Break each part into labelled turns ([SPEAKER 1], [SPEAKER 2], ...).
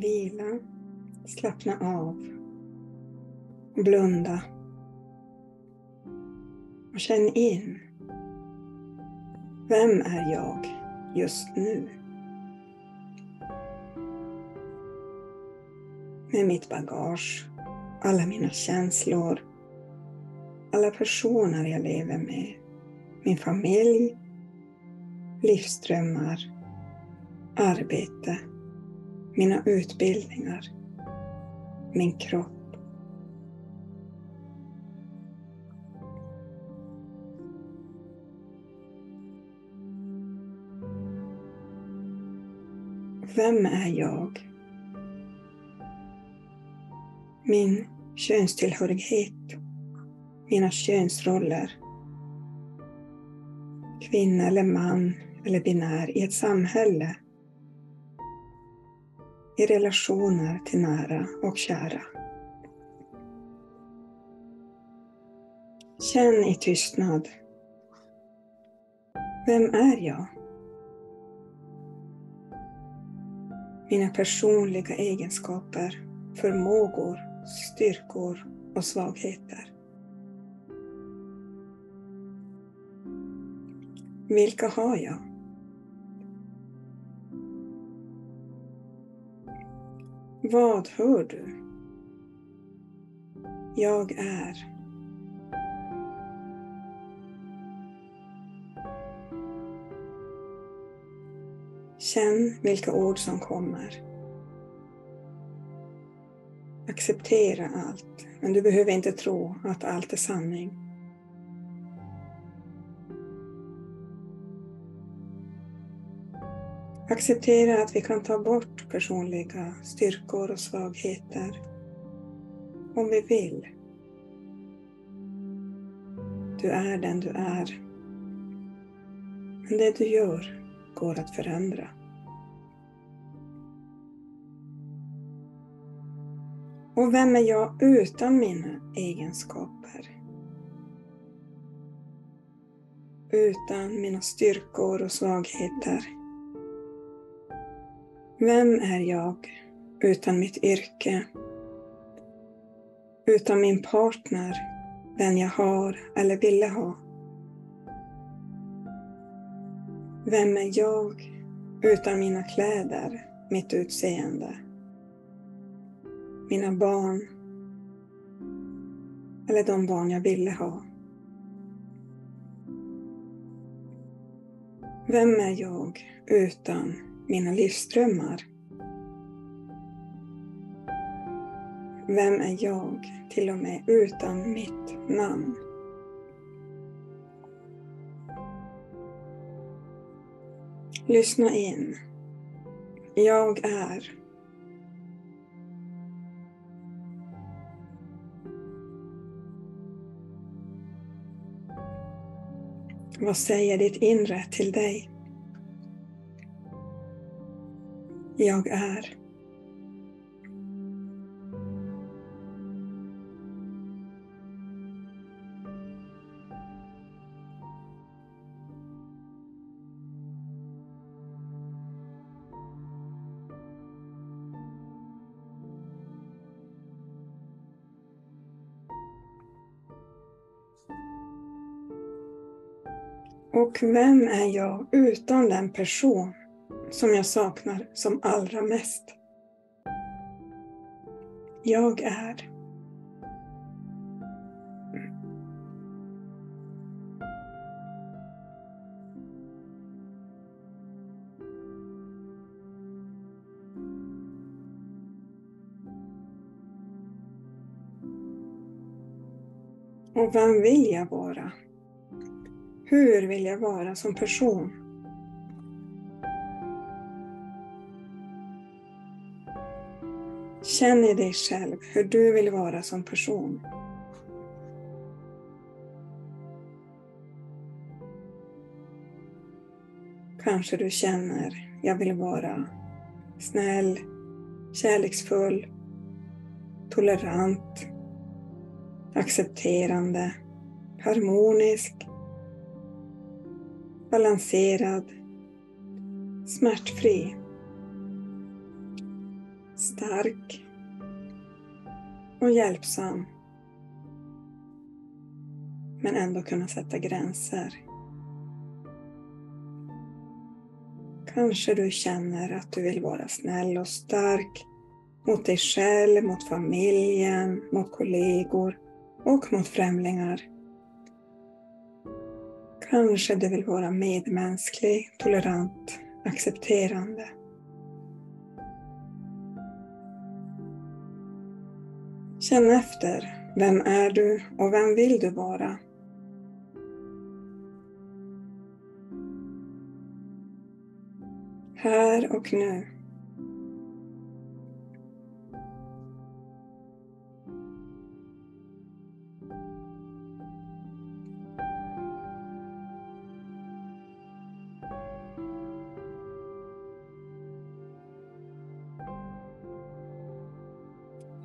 [SPEAKER 1] Vila, slappna av och blunda. Och känn in. Vem är jag just nu? Med mitt bagage, alla mina känslor, alla personer jag lever med, min familj, livsdrömmar, arbete, mina utbildningar, min kropp. Vem är jag? Min könstillhörighet, mina könsroller, kvinna eller man eller binär i ett samhälle, i relationer till nära och kära. Känn i tystnad. Vem är jag? Mina personliga egenskaper, förmågor, styrkor och svagheter. Vilka har jag? Vad hör du? Jag är. Känn vilka ord som kommer. Acceptera allt, men du behöver inte tro att allt är sanning. Acceptera att vi kan ta bort personliga styrkor och svagheter om vi vill. Du är den du är. Men det du gör går att förändra. Och vem är jag utan mina egenskaper? Utan mina styrkor och svagheter? Vem är jag utan mitt yrke? Utan min partner, den jag har eller ville ha? Vem är jag utan mina kläder, mitt utseende? Mina barn eller de barn jag ville ha? Vem är jag utan mina livsdrömmar? Vem är jag till och med utan mitt namn? Lyssna in. Jag är. Vad säger ditt inre till dig? Jag är. Och vem är jag utan den person som jag saknar som allra mest? Jag är. Och vem vill jag vara? Hur vill jag vara som person? Känn i dig själv hur du vill vara som person. Kanske du känner, jag vill vara snäll, kärleksfull, tolerant, accepterande, harmonisk, balanserad, smärtfri, stark och hjälpsam. Men ändå kunna sätta gränser. Kanske du känner att du vill vara snäll och stark mot dig själv, mot familjen, mot kollegor och mot främlingar. Kanske du vill vara medmänsklig, tolerant, accepterande. Känn efter. Vem är du och vem vill du vara? Här och nu.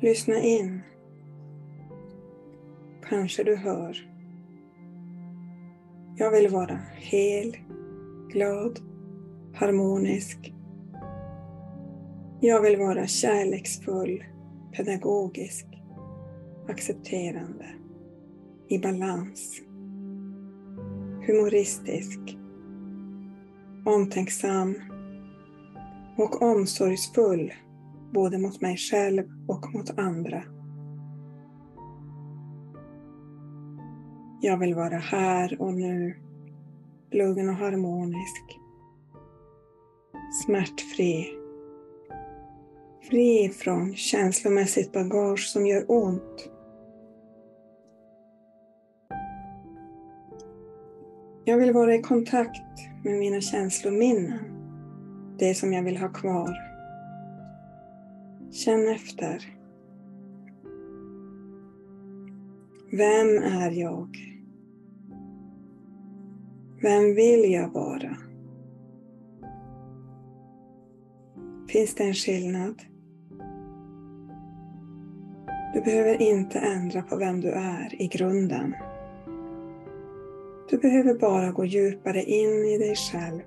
[SPEAKER 1] Lyssna in. Kanske du hör. Jag vill vara hel, glad, harmonisk. Jag vill vara kärleksfull, pedagogisk, accepterande, i balans, humoristisk, omtänksam och omsorgsfull både mot mig själv och mot andra. Jag vill vara här och nu, lugn och harmonisk, smärtfri, fri från känslomässigt bagage som gör ont. Jag vill vara i kontakt med mina känslominnen, det som jag vill ha kvar. Känn efter. Vem är jag? Vem vill jag vara? Finns det en skillnad? Du behöver inte ändra på vem du är i grunden. Du behöver bara gå djupare in i dig själv.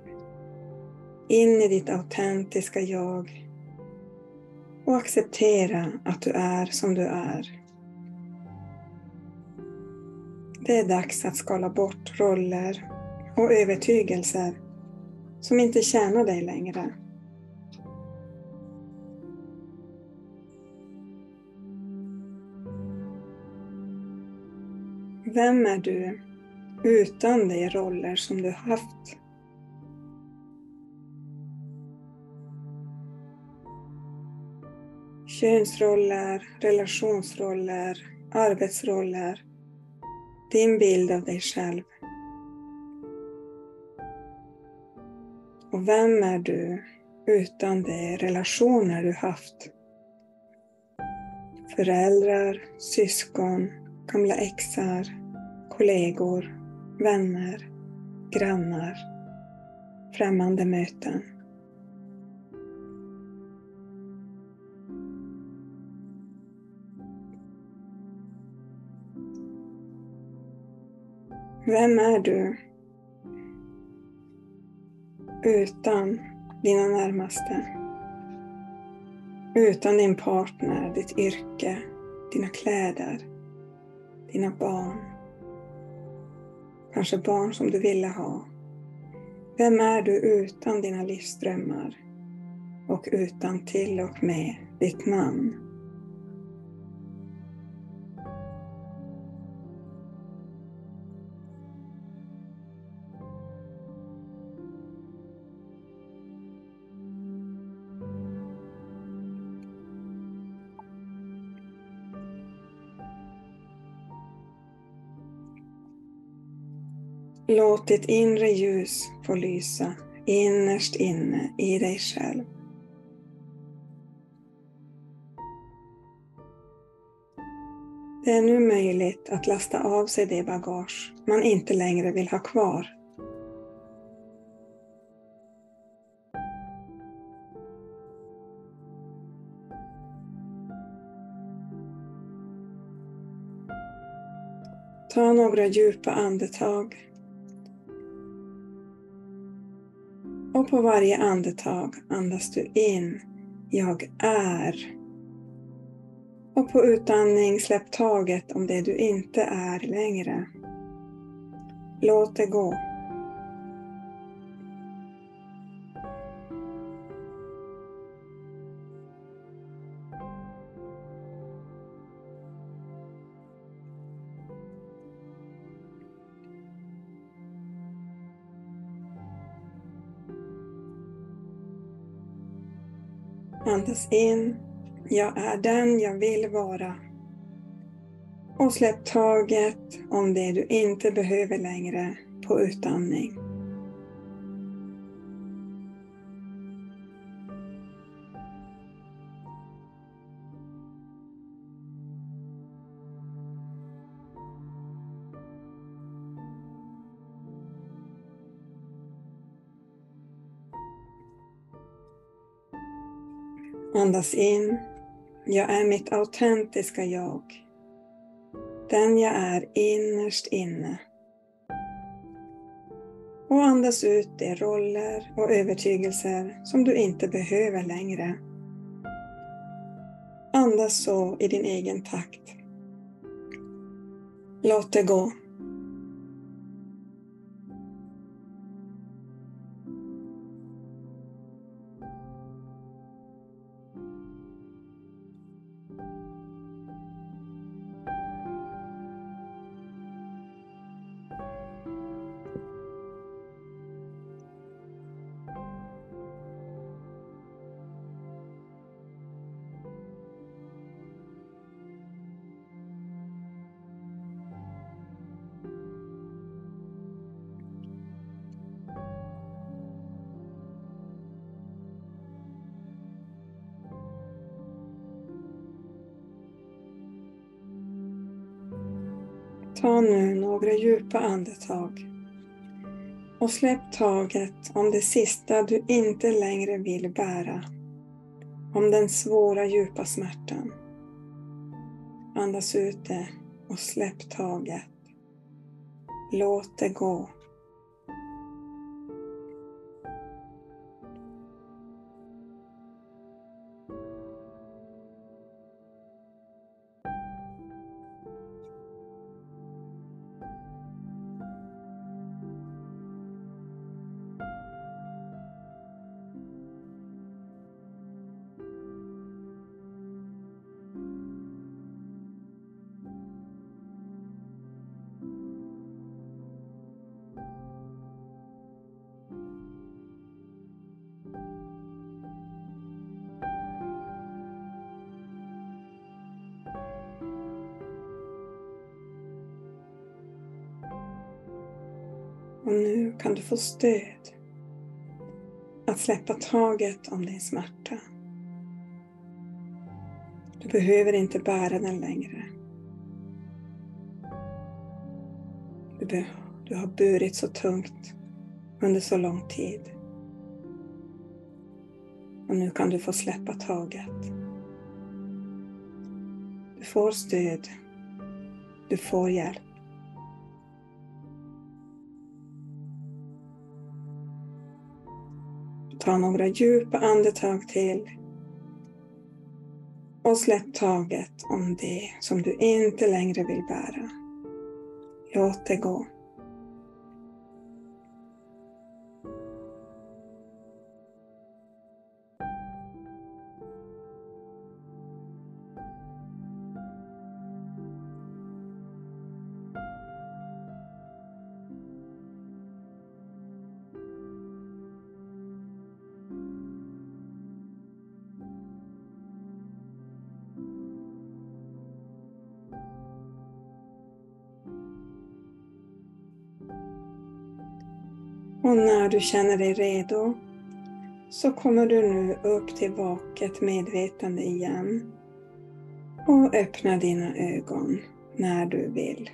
[SPEAKER 1] In i ditt autentiska jag och acceptera att du är som du är. Det är dags att skala bort roller och övertygelser som inte tjänar dig längre. Vem är du utan de roller som du haft könsroller, relationsroller, arbetsroller, din bild av dig själv. Och vem är du utan de relationer du haft? Föräldrar, syskon, gamla exar, kollegor, vänner, grannar, främmande möten. Vem är du utan dina närmaste? Utan din partner, ditt yrke, dina kläder, dina barn. Kanske barn som du ville ha. Vem är du utan dina livsdrömmar och utan till och med ditt namn? Låt ditt inre ljus få lysa innerst inne i dig själv. Det är nu möjligt att lasta av sig det bagage man inte längre vill ha kvar. Ta några djupa andetag Och på varje andetag andas du in Jag är. Och på utandning släpp taget om det du inte är längre. Låt det gå. Andas in. Jag är den jag vill vara. Och släpp taget om det du inte behöver längre på utandning. Andas in. Jag är mitt autentiska jag. Den jag är innerst inne. Och andas ut de roller och övertygelser som du inte behöver längre. Andas så i din egen takt. Låt det gå. Ta nu några djupa andetag och släpp taget om det sista du inte längre vill bära. Om den svåra djupa smärtan. Andas ut det och släpp taget. Låt det gå. Och nu kan du få stöd att släppa taget om din smärta. Du behöver inte bära den längre. Du, du har burit så tungt under så lång tid. Och nu kan du få släppa taget. Du får stöd. Du får hjälp. Ta några djupa andetag till. Och släpp taget om det som du inte längre vill bära. Låt det gå. Och när du känner dig redo så kommer du nu upp till vaket medvetande igen och öppna dina ögon när du vill.